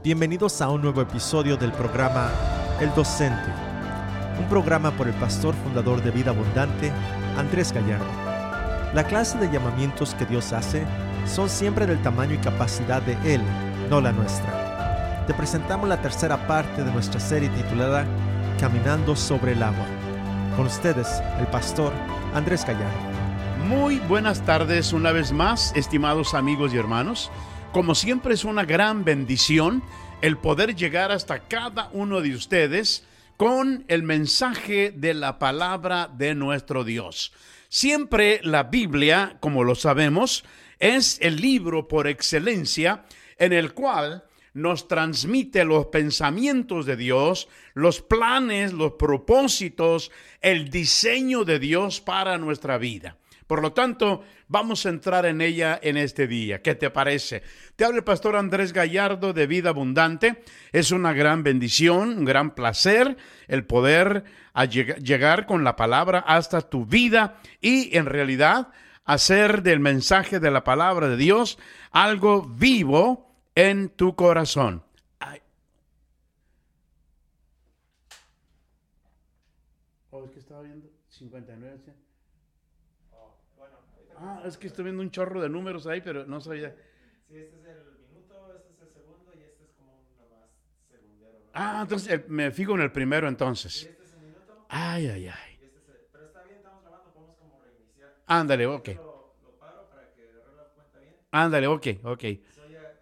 Bienvenidos a un nuevo episodio del programa El Docente, un programa por el pastor fundador de Vida Abundante, Andrés Gallardo. La clase de llamamientos que Dios hace son siempre del tamaño y capacidad de Él, no la nuestra. Te presentamos la tercera parte de nuestra serie titulada Caminando sobre el agua. Con ustedes, el pastor Andrés Gallardo. Muy buenas tardes una vez más, estimados amigos y hermanos. Como siempre es una gran bendición el poder llegar hasta cada uno de ustedes con el mensaje de la palabra de nuestro Dios. Siempre la Biblia, como lo sabemos, es el libro por excelencia en el cual nos transmite los pensamientos de Dios, los planes, los propósitos, el diseño de Dios para nuestra vida. Por lo tanto, vamos a entrar en ella en este día. ¿Qué te parece? Te habla el pastor Andrés Gallardo de Vida Abundante. Es una gran bendición, un gran placer el poder llegar con la palabra hasta tu vida y en realidad hacer del mensaje de la palabra de Dios algo vivo en tu corazón. Ay. Oh, estaba viendo 59. Ah, es que estoy viendo un chorro de números ahí, pero no sabía. Sí, este es el minuto, este es el segundo y este es como uno más segundero. ¿no? Ah, entonces eh, me fijo en el primero entonces. este es el minuto. Ay, ay, ay. Y este es el... Pero está bien, estamos grabando, podemos como reiniciar. Ándale, ok. Lo, lo paro para que agarre la cuenta bien. Ándale, ok, ok.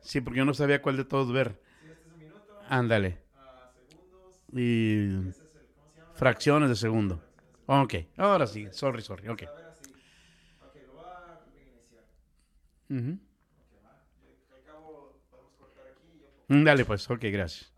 Sí, porque yo no sabía cuál de todos ver. Sí, este es el minuto. Ándale. A segundos. Y Este es el... ¿Cómo se llama? fracciones de segundo. Ok, ahora sí, sorry, sorry. Ok, lo voy a reiniciar. Ujú. Ok, va. Yo- Al cabo podemos cortar aquí y yo... Mm, Dale pues, ok, gracias.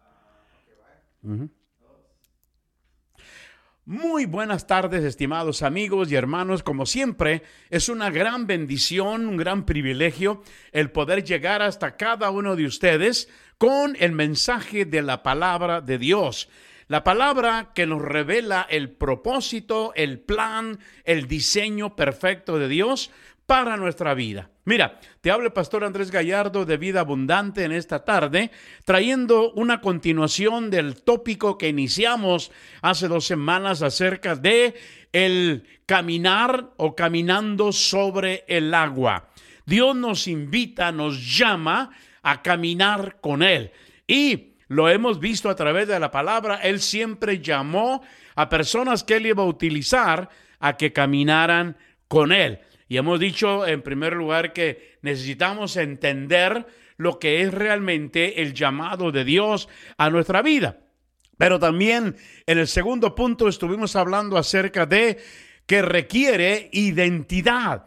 Muy buenas tardes, estimados amigos y hermanos. Como siempre, es una gran bendición, un gran privilegio el poder llegar hasta cada uno de ustedes con el mensaje de la palabra de Dios. La palabra que nos revela el propósito, el plan, el diseño perfecto de Dios para nuestra vida. Mira, te habla pastor Andrés Gallardo de Vida Abundante en esta tarde, trayendo una continuación del tópico que iniciamos hace dos semanas acerca de el caminar o caminando sobre el agua. Dios nos invita, nos llama a caminar con Él. Y lo hemos visto a través de la palabra, Él siempre llamó a personas que Él iba a utilizar a que caminaran con Él. Y hemos dicho en primer lugar que necesitamos entender lo que es realmente el llamado de Dios a nuestra vida. Pero también en el segundo punto estuvimos hablando acerca de que requiere identidad.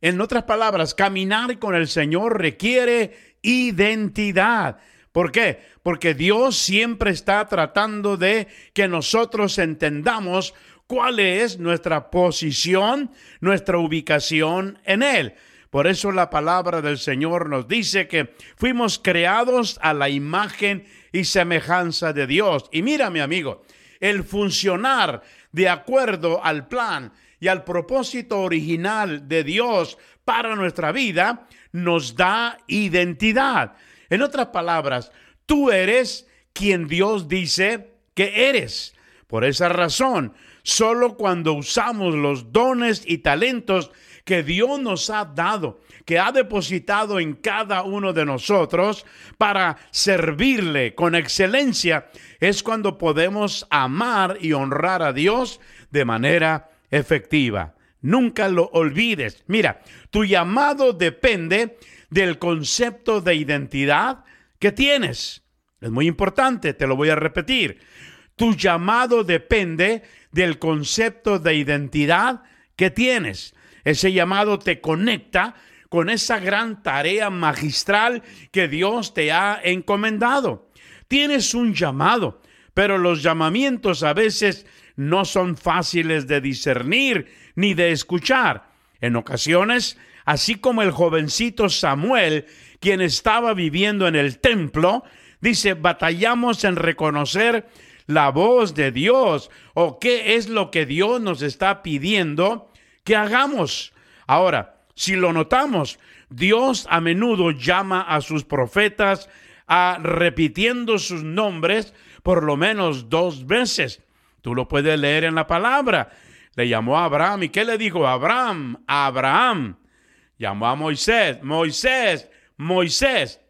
En otras palabras, caminar con el Señor requiere identidad. ¿Por qué? Porque Dios siempre está tratando de que nosotros entendamos cuál es nuestra posición, nuestra ubicación en Él. Por eso la palabra del Señor nos dice que fuimos creados a la imagen y semejanza de Dios. Y mira, mi amigo, el funcionar de acuerdo al plan y al propósito original de Dios para nuestra vida nos da identidad. En otras palabras, tú eres quien Dios dice que eres. Por esa razón, solo cuando usamos los dones y talentos que Dios nos ha dado, que ha depositado en cada uno de nosotros para servirle con excelencia, es cuando podemos amar y honrar a Dios de manera efectiva. Nunca lo olvides. Mira, tu llamado depende del concepto de identidad que tienes. Es muy importante, te lo voy a repetir. Tu llamado depende del concepto de identidad que tienes. Ese llamado te conecta con esa gran tarea magistral que Dios te ha encomendado. Tienes un llamado, pero los llamamientos a veces no son fáciles de discernir ni de escuchar. En ocasiones, así como el jovencito Samuel, quien estaba viviendo en el templo, dice, batallamos en reconocer la voz de Dios o qué es lo que Dios nos está pidiendo que hagamos. Ahora, si lo notamos, Dios a menudo llama a sus profetas a repitiendo sus nombres por lo menos dos veces. Tú lo puedes leer en la palabra. Le llamó a Abraham y ¿qué le dijo? Abraham, Abraham. Llamó a Moisés, Moisés, Moisés.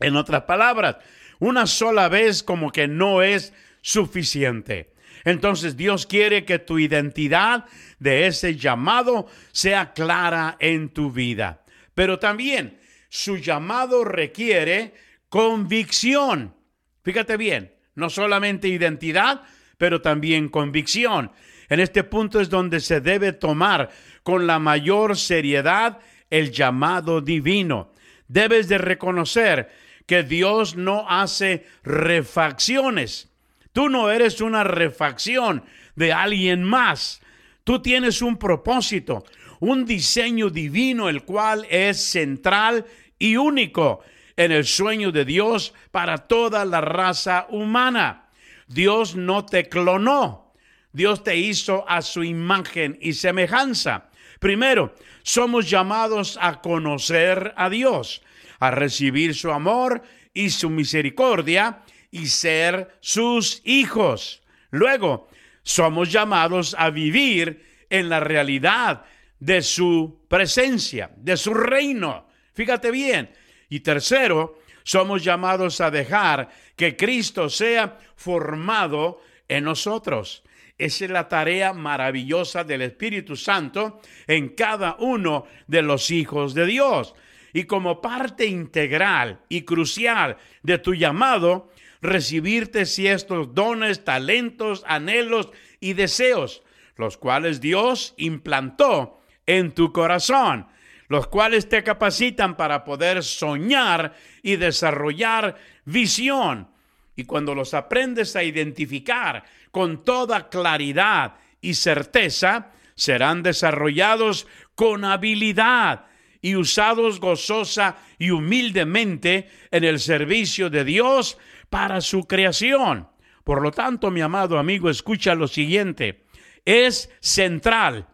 En otras palabras, una sola vez como que no es suficiente. Entonces Dios quiere que tu identidad de ese llamado sea clara en tu vida. Pero también su llamado requiere convicción. Fíjate bien, no solamente identidad, pero también convicción. En este punto es donde se debe tomar con la mayor seriedad el llamado divino. Debes de reconocer que Dios no hace refacciones. Tú no eres una refacción de alguien más. Tú tienes un propósito, un diseño divino, el cual es central y único en el sueño de Dios para toda la raza humana. Dios no te clonó, Dios te hizo a su imagen y semejanza. Primero, somos llamados a conocer a Dios, a recibir su amor y su misericordia y ser sus hijos. Luego, somos llamados a vivir en la realidad de su presencia, de su reino. Fíjate bien. Y tercero, somos llamados a dejar que Cristo sea formado en nosotros. Esa es la tarea maravillosa del Espíritu Santo en cada uno de los hijos de Dios. Y como parte integral y crucial de tu llamado, recibirte estos dones, talentos, anhelos y deseos, los cuales Dios implantó en tu corazón, los cuales te capacitan para poder soñar y desarrollar visión. Y cuando los aprendes a identificar con toda claridad y certeza, serán desarrollados con habilidad y usados gozosa y humildemente en el servicio de Dios para su creación. Por lo tanto, mi amado amigo, escucha lo siguiente. Es central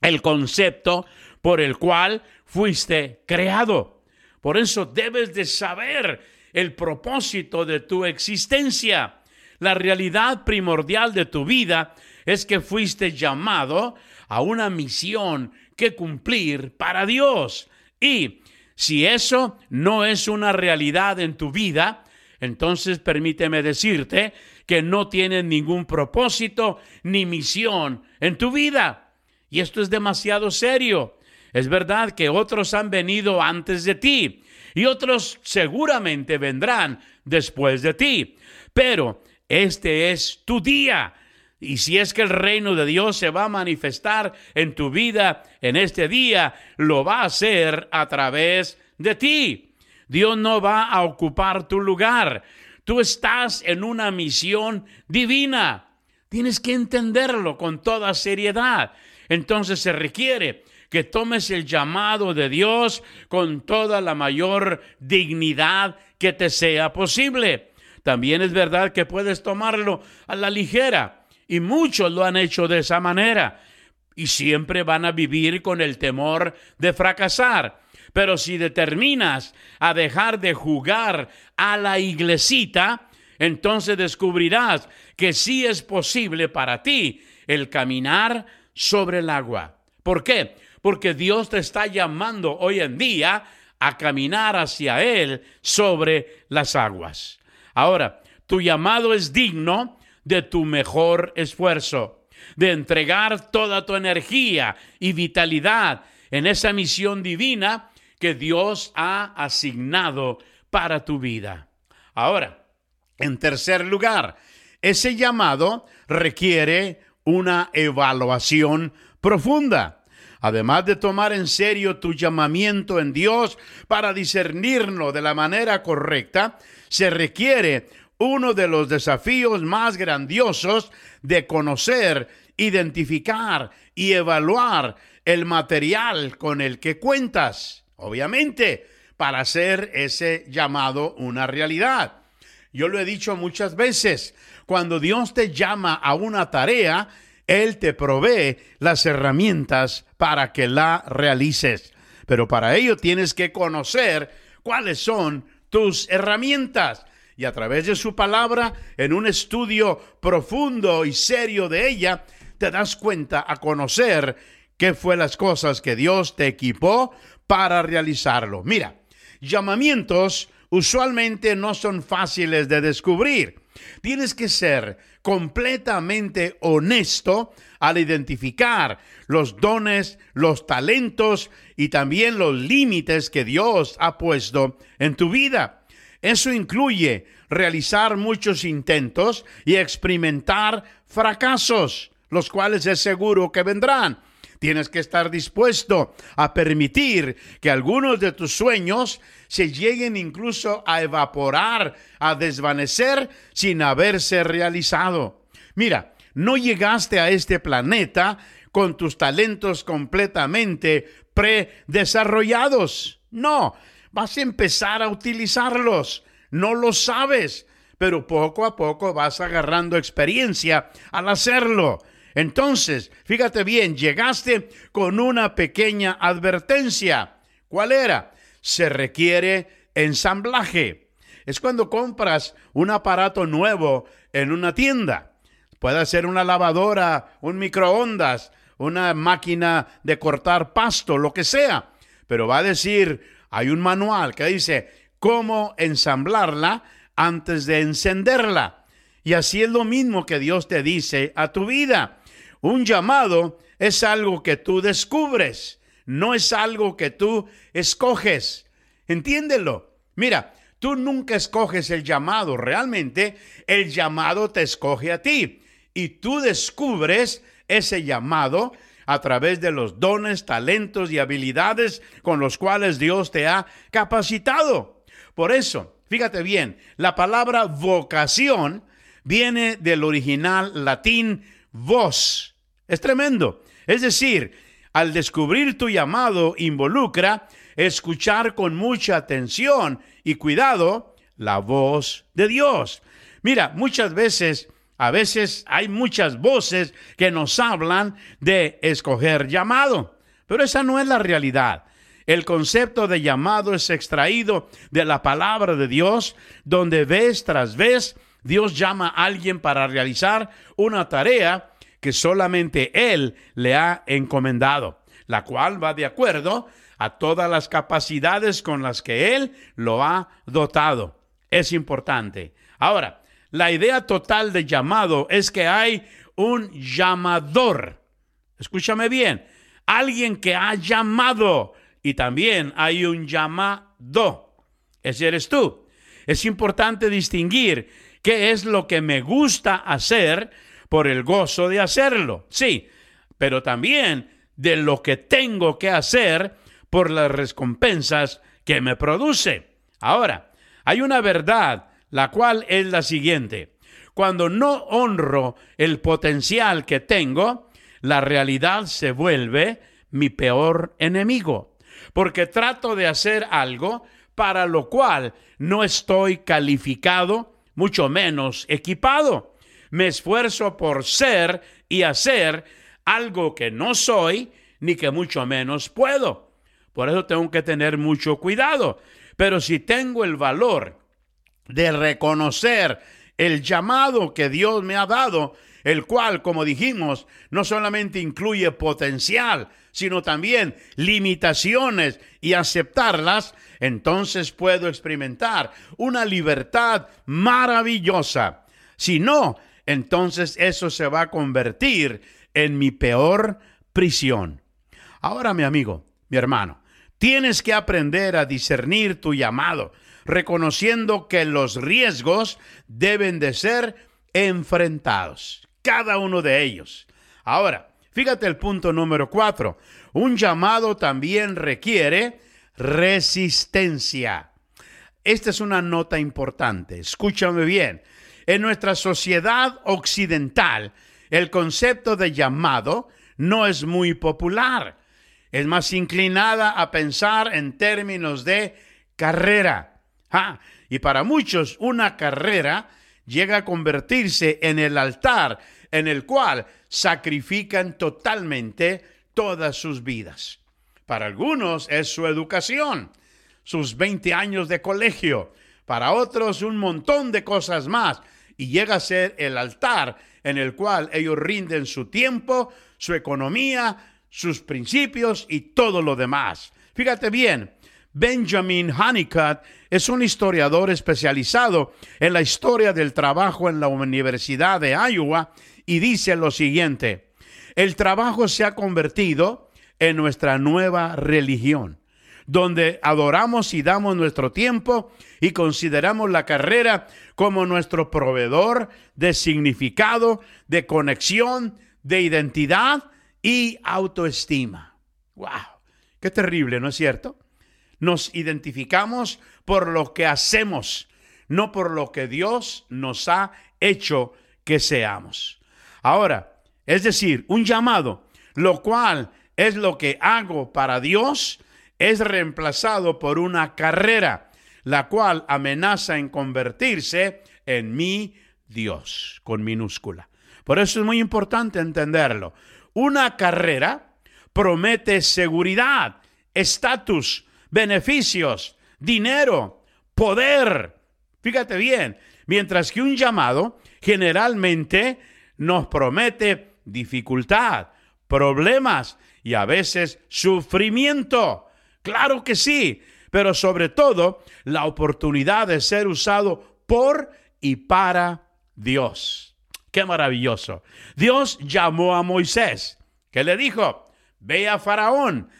el concepto por el cual fuiste creado. Por eso debes de saber el propósito de tu existencia. La realidad primordial de tu vida es que fuiste llamado a una misión que cumplir para Dios. Y si eso no es una realidad en tu vida, entonces permíteme decirte que no tienes ningún propósito ni misión en tu vida. Y esto es demasiado serio. Es verdad que otros han venido antes de ti y otros seguramente vendrán después de ti. Pero este es tu día. Y si es que el reino de Dios se va a manifestar en tu vida en este día, lo va a hacer a través de ti. Dios no va a ocupar tu lugar. Tú estás en una misión divina. Tienes que entenderlo con toda seriedad. Entonces se requiere que tomes el llamado de Dios con toda la mayor dignidad que te sea posible. También es verdad que puedes tomarlo a la ligera y muchos lo han hecho de esa manera y siempre van a vivir con el temor de fracasar. Pero si determinas a dejar de jugar a la iglesita, entonces descubrirás que sí es posible para ti el caminar sobre el agua. ¿Por qué? Porque Dios te está llamando hoy en día a caminar hacia Él sobre las aguas. Ahora, tu llamado es digno de tu mejor esfuerzo, de entregar toda tu energía y vitalidad en esa misión divina que Dios ha asignado para tu vida. Ahora, en tercer lugar, ese llamado requiere una evaluación profunda. Además de tomar en serio tu llamamiento en Dios para discernirlo de la manera correcta, se requiere uno de los desafíos más grandiosos de conocer, identificar y evaluar el material con el que cuentas obviamente, para hacer ese llamado una realidad. Yo lo he dicho muchas veces, cuando Dios te llama a una tarea, Él te provee las herramientas para que la realices. Pero para ello tienes que conocer cuáles son tus herramientas. Y a través de su palabra, en un estudio profundo y serio de ella, te das cuenta a conocer qué fue las cosas que Dios te equipó para realizarlo. Mira, llamamientos usualmente no son fáciles de descubrir. Tienes que ser completamente honesto al identificar los dones, los talentos y también los límites que Dios ha puesto en tu vida. Eso incluye realizar muchos intentos y experimentar fracasos, los cuales es seguro que vendrán. Tienes que estar dispuesto a permitir que algunos de tus sueños se lleguen incluso a evaporar, a desvanecer sin haberse realizado. Mira, no llegaste a este planeta con tus talentos completamente predesarrollados. No, vas a empezar a utilizarlos. No lo sabes, pero poco a poco vas agarrando experiencia al hacerlo. Entonces, fíjate bien, llegaste con una pequeña advertencia. ¿Cuál era? Se requiere ensamblaje. Es cuando compras un aparato nuevo en una tienda. Puede ser una lavadora, un microondas, una máquina de cortar pasto, lo que sea. Pero va a decir, hay un manual que dice cómo ensamblarla antes de encenderla. Y así es lo mismo que Dios te dice a tu vida. Un llamado es algo que tú descubres, no es algo que tú escoges. Entiéndelo. Mira, tú nunca escoges el llamado, realmente el llamado te escoge a ti y tú descubres ese llamado a través de los dones, talentos y habilidades con los cuales Dios te ha capacitado. Por eso, fíjate bien, la palabra vocación viene del original latín voz es tremendo. Es decir, al descubrir tu llamado involucra escuchar con mucha atención y cuidado la voz de Dios. Mira, muchas veces, a veces hay muchas voces que nos hablan de escoger llamado, pero esa no es la realidad. El concepto de llamado es extraído de la palabra de Dios, donde vez tras vez Dios llama a alguien para realizar una tarea que solamente Él le ha encomendado, la cual va de acuerdo a todas las capacidades con las que Él lo ha dotado. Es importante. Ahora, la idea total de llamado es que hay un llamador. Escúchame bien, alguien que ha llamado y también hay un llamado. Ese eres tú. Es importante distinguir qué es lo que me gusta hacer por el gozo de hacerlo, sí, pero también de lo que tengo que hacer por las recompensas que me produce. Ahora, hay una verdad, la cual es la siguiente. Cuando no honro el potencial que tengo, la realidad se vuelve mi peor enemigo, porque trato de hacer algo para lo cual no estoy calificado, mucho menos equipado me esfuerzo por ser y hacer algo que no soy, ni que mucho menos puedo. Por eso tengo que tener mucho cuidado. Pero si tengo el valor de reconocer el llamado que Dios me ha dado, el cual, como dijimos, no solamente incluye potencial, sino también limitaciones y aceptarlas, entonces puedo experimentar una libertad maravillosa. Si no, entonces eso se va a convertir en mi peor prisión. Ahora, mi amigo, mi hermano, tienes que aprender a discernir tu llamado, reconociendo que los riesgos deben de ser enfrentados, cada uno de ellos. Ahora, fíjate el punto número cuatro. Un llamado también requiere resistencia. Esta es una nota importante. Escúchame bien. En nuestra sociedad occidental, el concepto de llamado no es muy popular. Es más inclinada a pensar en términos de carrera. y para muchos una carrera llega a convertirse en el altar en el cual sacrifican totalmente todas sus vidas. Para algunos es su educación, sus 20 años de colegio, para otros un montón de cosas más, y llega a ser el altar en el cual ellos rinden su tiempo, su economía, sus principios y todo lo demás. Fíjate bien, Benjamin Honeycutt es un historiador especializado en la historia del trabajo en la Universidad de Iowa y dice lo siguiente, el trabajo se ha convertido en nuestra nueva religión, donde adoramos y damos nuestro tiempo y consideramos la carrera como nuestro proveedor de significado, de conexión, de identidad y autoestima. ¡Wow! Qué terrible, ¿no es cierto? Nos identificamos por lo que hacemos, no por lo que Dios nos ha hecho que seamos. Ahora, es decir, un llamado, lo cual es lo que hago para Dios, es reemplazado por una carrera, la cual amenaza en convertirse en mi Dios, con minúscula. Por eso es muy importante entenderlo. Una carrera promete seguridad, estatus, beneficios, dinero, poder. Fíjate bien, mientras que un llamado generalmente nos promete dificultad, problemas y a veces sufrimiento. Claro que sí, pero sobre todo la oportunidad de ser usado por y para Dios. Qué maravilloso. Dios llamó a Moisés, que le dijo, ve a Faraón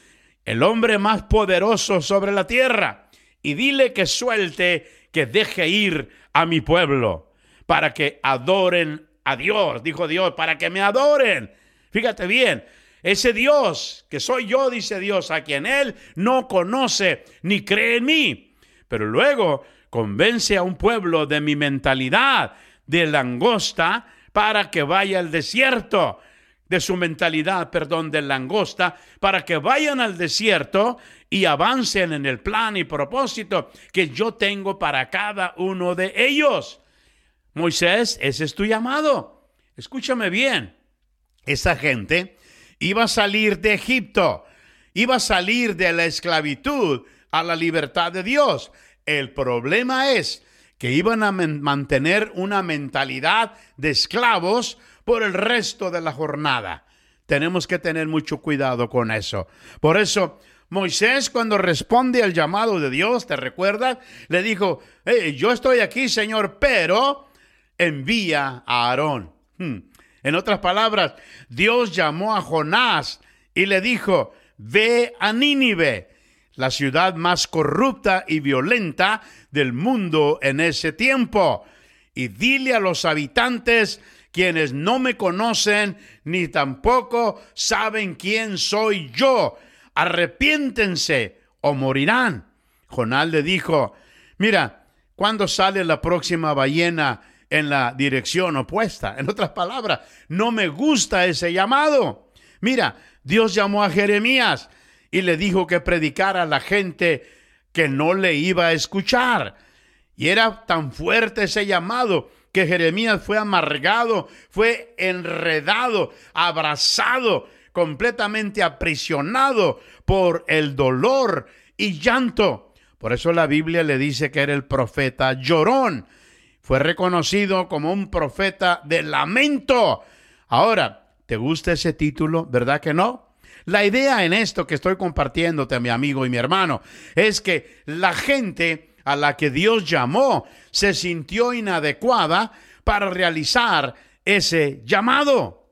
el hombre más poderoso sobre la tierra, y dile que suelte, que deje ir a mi pueblo, para que adoren a Dios, dijo Dios, para que me adoren. Fíjate bien, ese Dios que soy yo, dice Dios, a quien Él no conoce ni cree en mí. Pero luego convence a un pueblo de mi mentalidad de langosta para que vaya al desierto de su mentalidad, perdón, de langosta, para que vayan al desierto y avancen en el plan y propósito que yo tengo para cada uno de ellos. Moisés, ese es tu llamado. Escúchame bien. Esa gente iba a salir de Egipto, iba a salir de la esclavitud a la libertad de Dios. El problema es que iban a mantener una mentalidad de esclavos por el resto de la jornada. Tenemos que tener mucho cuidado con eso. Por eso, Moisés cuando responde al llamado de Dios, ¿te recuerdas? Le dijo, yo estoy aquí, Señor, pero envía a Aarón. Hmm. En otras palabras, Dios llamó a Jonás y le dijo, ve a Nínive, la ciudad más corrupta y violenta del mundo en ese tiempo, y dile a los habitantes quienes no me conocen ni tampoco saben quién soy yo. Arrepiéntense o morirán. Jonás le dijo, mira, ¿cuándo sale la próxima ballena en la dirección opuesta? En otras palabras, no me gusta ese llamado. Mira, Dios llamó a Jeremías y le dijo que predicara a la gente que no le iba a escuchar. Y era tan fuerte ese llamado que Jeremías fue amargado, fue enredado, abrazado, completamente aprisionado por el dolor y llanto. Por eso la Biblia le dice que era el profeta llorón. Fue reconocido como un profeta de lamento. Ahora, ¿te gusta ese título? ¿Verdad que no? La idea en esto que estoy compartiéndote, mi amigo y mi hermano, es que la gente a la que Dios llamó se sintió inadecuada para realizar ese llamado.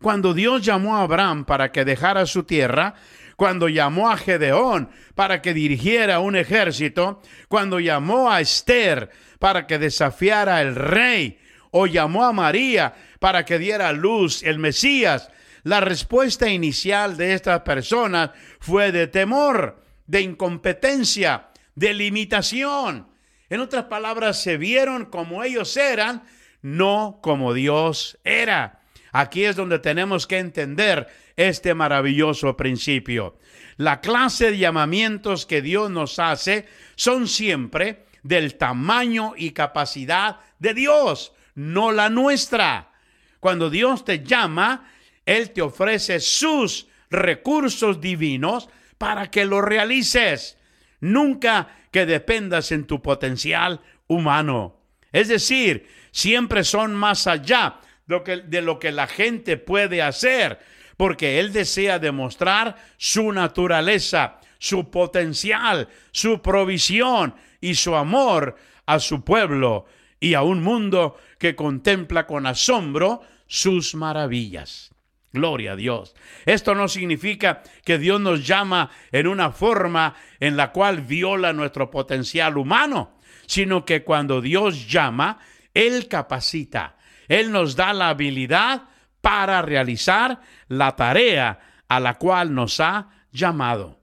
Cuando Dios llamó a Abraham para que dejara su tierra, cuando llamó a Gedeón para que dirigiera un ejército, cuando llamó a Esther para que desafiara al rey, o llamó a María para que diera luz el Mesías, la respuesta inicial de estas personas fue de temor, de incompetencia, de limitación. En otras palabras, se vieron como ellos eran, no como Dios era. Aquí es donde tenemos que entender este maravilloso principio. La clase de llamamientos que Dios nos hace son siempre del tamaño y capacidad de Dios, no la nuestra. Cuando Dios te llama, Él te ofrece sus recursos divinos para que lo realices. Nunca que dependas en tu potencial humano. Es decir, siempre son más allá de lo que la gente puede hacer, porque Él desea demostrar su naturaleza, su potencial, su provisión y su amor a su pueblo y a un mundo que contempla con asombro sus maravillas. Gloria a Dios. Esto no significa que Dios nos llama en una forma en la cual viola nuestro potencial humano, sino que cuando Dios llama, Él capacita, Él nos da la habilidad para realizar la tarea a la cual nos ha llamado.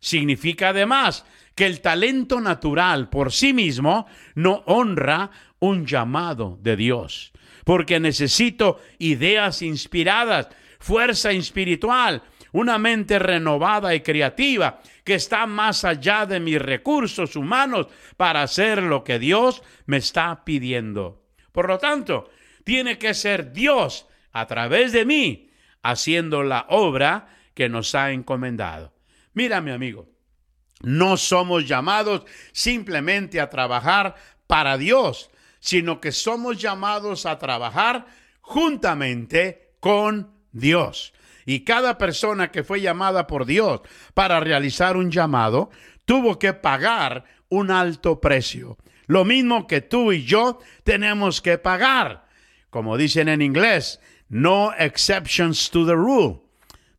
Significa además que el talento natural por sí mismo no honra un llamado de Dios, porque necesito ideas inspiradas, fuerza espiritual, una mente renovada y creativa que está más allá de mis recursos humanos para hacer lo que Dios me está pidiendo. Por lo tanto, tiene que ser Dios a través de mí haciendo la obra que nos ha encomendado. Mira, mi amigo, no somos llamados simplemente a trabajar para Dios, sino que somos llamados a trabajar juntamente con Dios. Y cada persona que fue llamada por Dios para realizar un llamado tuvo que pagar un alto precio. Lo mismo que tú y yo tenemos que pagar. Como dicen en inglés, no exceptions to the rule.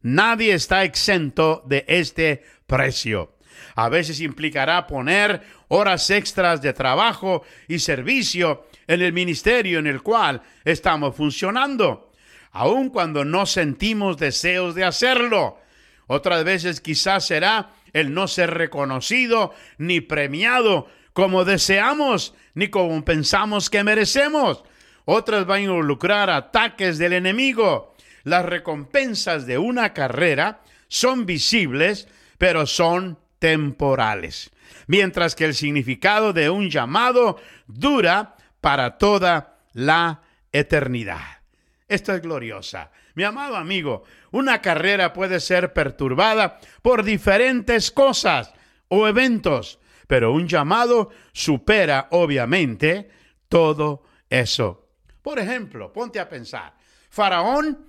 Nadie está exento de este precio. A veces implicará poner horas extras de trabajo y servicio en el ministerio en el cual estamos funcionando, aun cuando no sentimos deseos de hacerlo. Otras veces quizás será el no ser reconocido ni premiado como deseamos ni como pensamos que merecemos. Otras van a involucrar ataques del enemigo. Las recompensas de una carrera son visibles, pero son temporales, mientras que el significado de un llamado dura para toda la eternidad. Esto es gloriosa. Mi amado amigo, una carrera puede ser perturbada por diferentes cosas o eventos, pero un llamado supera obviamente todo eso. Por ejemplo, ponte a pensar, Faraón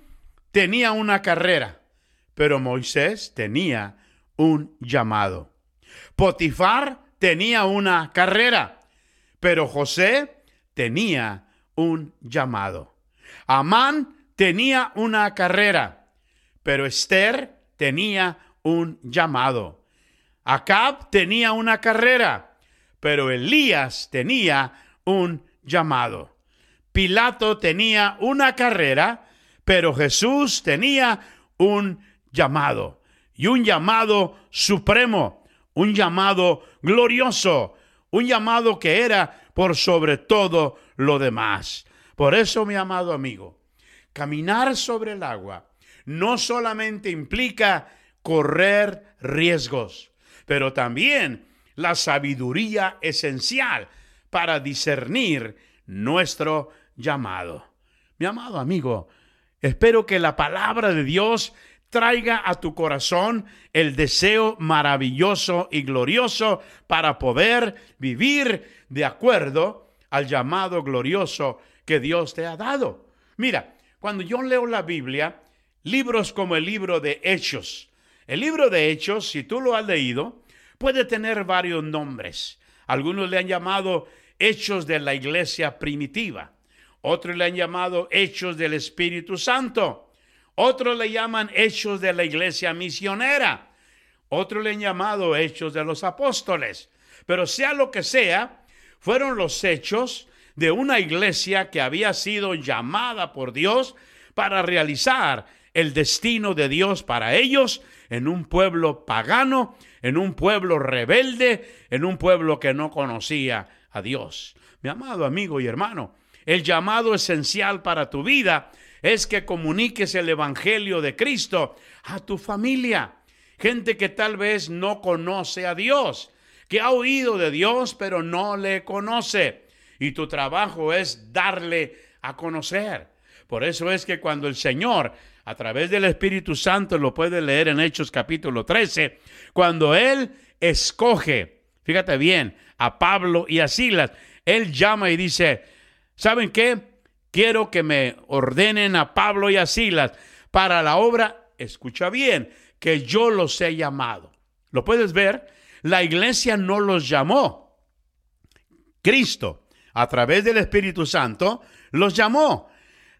tenía una carrera, pero Moisés tenía un llamado. Potifar tenía una carrera, pero José tenía un llamado. Amán tenía una carrera, pero Esther tenía un llamado. Acab tenía una carrera, pero Elías tenía un llamado. Pilato tenía una carrera, pero Jesús tenía un llamado y un llamado supremo, un llamado glorioso, un llamado que era por sobre todo lo demás. Por eso, mi amado amigo, caminar sobre el agua no solamente implica correr riesgos, pero también la sabiduría esencial para discernir nuestro llamado. Mi amado amigo, espero que la palabra de Dios traiga a tu corazón el deseo maravilloso y glorioso para poder vivir de acuerdo al llamado glorioso que Dios te ha dado. Mira, cuando yo leo la Biblia, libros como el libro de Hechos, el libro de Hechos, si tú lo has leído, puede tener varios nombres. Algunos le han llamado Hechos de la iglesia primitiva, otros le han llamado Hechos del Espíritu Santo. Otros le llaman hechos de la iglesia misionera. Otros le han llamado hechos de los apóstoles. Pero sea lo que sea, fueron los hechos de una iglesia que había sido llamada por Dios para realizar el destino de Dios para ellos en un pueblo pagano, en un pueblo rebelde, en un pueblo que no conocía a Dios. Mi amado amigo y hermano, el llamado esencial para tu vida es que comuniques el Evangelio de Cristo a tu familia. Gente que tal vez no conoce a Dios, que ha oído de Dios pero no le conoce. Y tu trabajo es darle a conocer. Por eso es que cuando el Señor, a través del Espíritu Santo, lo puede leer en Hechos capítulo 13, cuando Él escoge fíjate bien, a Pablo y a Silas. Él llama y dice, ¿saben qué? Quiero que me ordenen a Pablo y a Silas para la obra, escucha bien, que yo los he llamado. ¿Lo puedes ver? La iglesia no los llamó. Cristo, a través del Espíritu Santo, los llamó.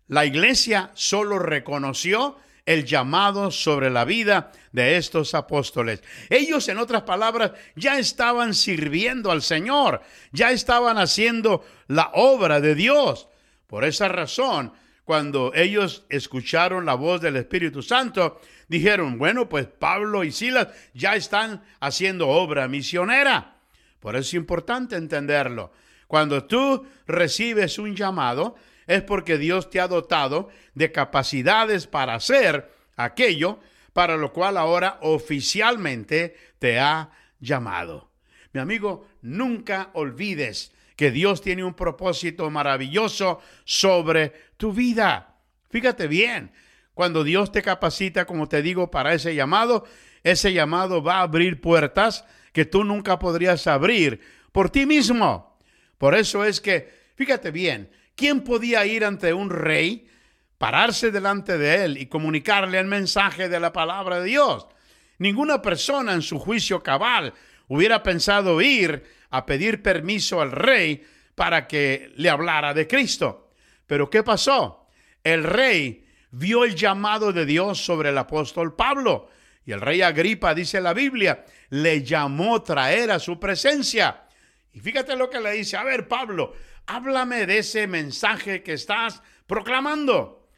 La iglesia solo reconoció el llamado sobre la vida de estos apóstoles. Ellos, en otras palabras, ya estaban sirviendo al Señor, ya estaban haciendo la obra de Dios. Por esa razón, cuando ellos escucharon la voz del Espíritu Santo, dijeron, bueno, pues Pablo y Silas ya están haciendo obra misionera. Por eso es importante entenderlo. Cuando tú recibes un llamado, es porque Dios te ha dotado de capacidades para hacer aquello para lo cual ahora oficialmente te ha llamado. Mi amigo, nunca olvides que Dios tiene un propósito maravilloso sobre tu vida. Fíjate bien, cuando Dios te capacita, como te digo, para ese llamado, ese llamado va a abrir puertas que tú nunca podrías abrir por ti mismo. Por eso es que, fíjate bien, ¿quién podía ir ante un rey, pararse delante de él y comunicarle el mensaje de la palabra de Dios? Ninguna persona en su juicio cabal hubiera pensado ir a pedir permiso al rey para que le hablara de Cristo. Pero ¿qué pasó? El rey vio el llamado de Dios sobre el apóstol Pablo y el rey Agripa, dice la Biblia, le llamó traer a su presencia. Y fíjate lo que le dice, a ver Pablo, háblame de ese mensaje que estás proclamando.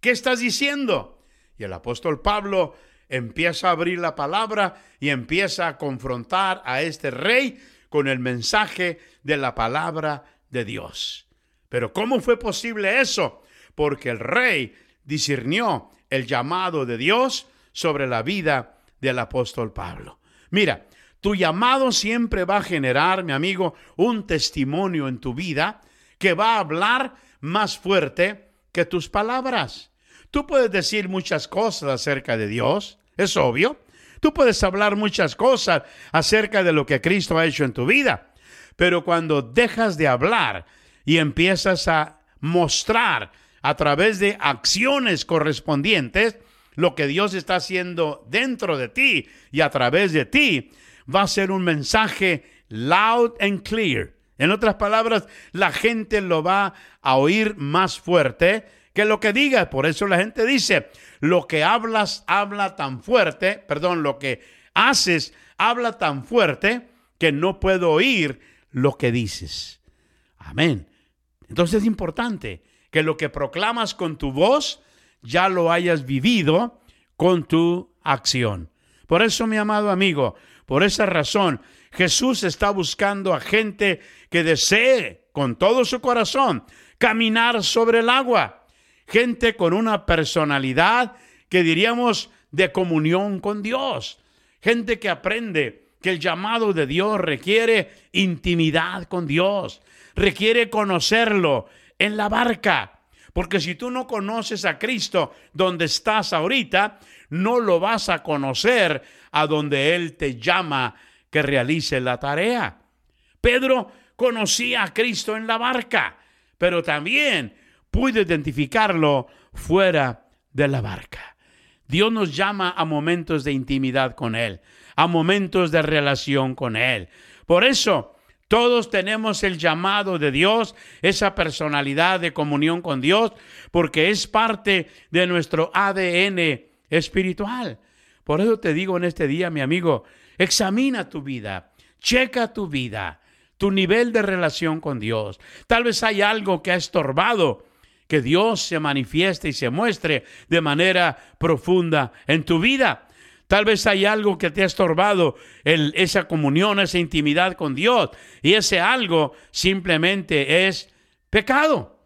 ¿Qué estás diciendo? Y el apóstol Pablo empieza a abrir la palabra y empieza a confrontar a este rey con el mensaje de la palabra de Dios. Pero ¿cómo fue posible eso? Porque el rey discernió el llamado de Dios sobre la vida del apóstol Pablo. Mira, tu llamado siempre va a generar, mi amigo, un testimonio en tu vida que va a hablar más fuerte que tus palabras. Tú puedes decir muchas cosas acerca de Dios, es obvio. Tú puedes hablar muchas cosas acerca de lo que Cristo ha hecho en tu vida, pero cuando dejas de hablar y empiezas a mostrar a través de acciones correspondientes lo que Dios está haciendo dentro de ti y a través de ti, va a ser un mensaje loud and clear. En otras palabras, la gente lo va a oír más fuerte que lo que digas. Por eso la gente dice, lo que hablas habla tan fuerte, perdón, lo que haces habla tan fuerte que no puedo oír lo que dices. Amén. Entonces es importante que lo que proclamas con tu voz ya lo hayas vivido con tu acción. Por eso, mi amado amigo, por esa razón, Jesús está buscando a gente que desee con todo su corazón caminar sobre el agua. Gente con una personalidad que diríamos de comunión con Dios, gente que aprende que el llamado de Dios requiere intimidad con Dios, requiere conocerlo en la barca, porque si tú no conoces a Cristo donde estás ahorita, no lo vas a conocer a donde Él te llama que realice la tarea. Pedro conocía a Cristo en la barca, pero también pude identificarlo fuera de la barca. Dios nos llama a momentos de intimidad con Él, a momentos de relación con Él. Por eso, todos tenemos el llamado de Dios, esa personalidad de comunión con Dios, porque es parte de nuestro ADN espiritual. Por eso te digo en este día, mi amigo, examina tu vida, checa tu vida, tu nivel de relación con Dios. Tal vez hay algo que ha estorbado que Dios se manifieste y se muestre de manera profunda en tu vida. Tal vez hay algo que te ha estorbado esa comunión, esa intimidad con Dios. Y ese algo simplemente es pecado.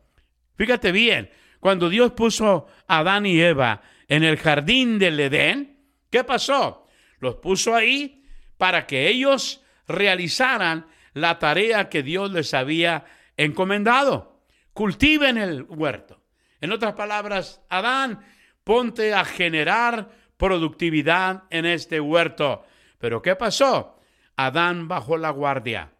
Fíjate bien, cuando Dios puso a Adán y Eva en el jardín del Edén, ¿qué pasó? Los puso ahí para que ellos realizaran la tarea que Dios les había encomendado cultiven el huerto. En otras palabras, Adán, ponte a generar productividad en este huerto. Pero ¿qué pasó? Adán bajó la guardia.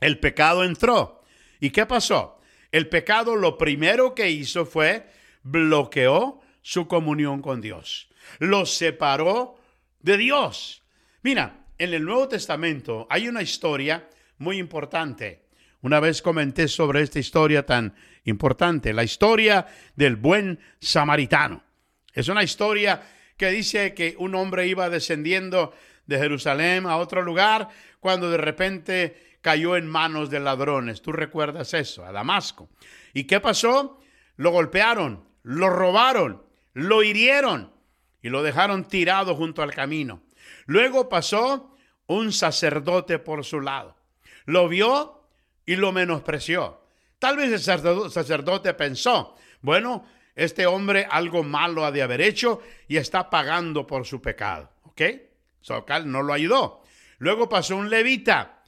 El pecado entró. ¿Y qué pasó? El pecado lo primero que hizo fue bloqueó su comunión con Dios. Lo separó de Dios. Mira, en el Nuevo Testamento hay una historia muy importante. Una vez comenté sobre esta historia tan importante, la historia del buen samaritano. Es una historia que dice que un hombre iba descendiendo de Jerusalén a otro lugar cuando de repente cayó en manos de ladrones. ¿Tú recuerdas eso? A Damasco. ¿Y qué pasó? Lo golpearon, lo robaron, lo hirieron y lo dejaron tirado junto al camino. Luego pasó un sacerdote por su lado. Lo vio y lo menospreció. Tal vez el sacerdote pensó, bueno, este hombre algo malo ha de haber hecho y está pagando por su pecado. ¿Ok? Socal no lo ayudó. Luego pasó un levita.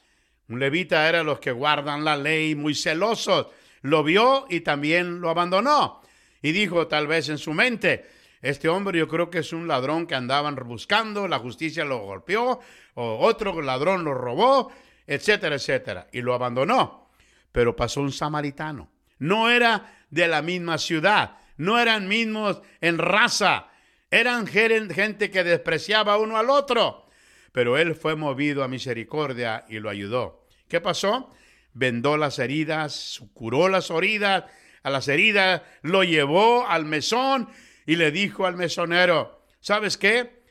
Un levita era los que guardan la ley muy celosos. Lo vio y también lo abandonó. Y dijo tal vez en su mente, este hombre yo creo que es un ladrón que andaban buscando, la justicia lo golpeó, o otro ladrón lo robó, etcétera, etcétera. Y lo abandonó. Pero pasó un samaritano. No era de la misma ciudad, no eran mismos en raza, eran gente que despreciaba uno al otro. Pero él fue movido a misericordia y lo ayudó. ¿Qué pasó? Vendó las heridas, curó las heridas, a las heridas, lo llevó al mesón y le dijo al mesonero, ¿sabes qué?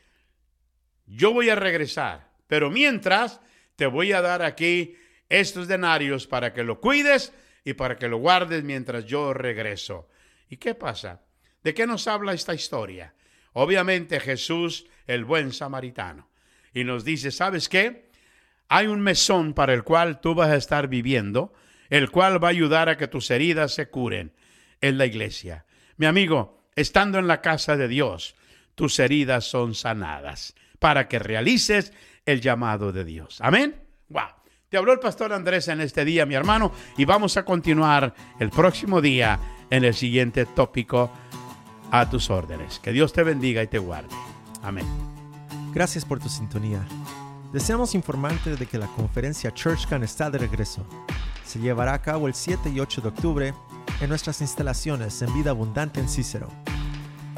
Yo voy a regresar, pero mientras te voy a dar aquí estos denarios para que lo cuides y para que lo guardes mientras yo regreso. ¿Y qué pasa? ¿De qué nos habla esta historia? Obviamente Jesús, el buen samaritano. Y nos dice, ¿sabes qué? Hay un mesón para el cual tú vas a estar viviendo, el cual va a ayudar a que tus heridas se curen en la iglesia. Mi amigo, estando en la casa de Dios, tus heridas son sanadas para que realices el llamado de Dios. Amén. Wow. Te habló el pastor Andrés en este día, mi hermano, y vamos a continuar el próximo día en el siguiente tópico a tus órdenes. Que Dios te bendiga y te guarde. Amén. Gracias por tu sintonía. Deseamos informarte de que la conferencia ChurchCan está de regreso. Se llevará a cabo el 7 y 8 de octubre en nuestras instalaciones en Vida Abundante en Cícero.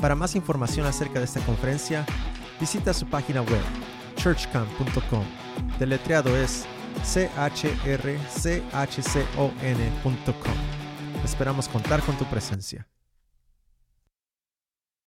Para más información acerca de esta conferencia, visita su página web churchcam.com. Deletreado es c h r c h c o n.com. Esperamos contar con tu presencia.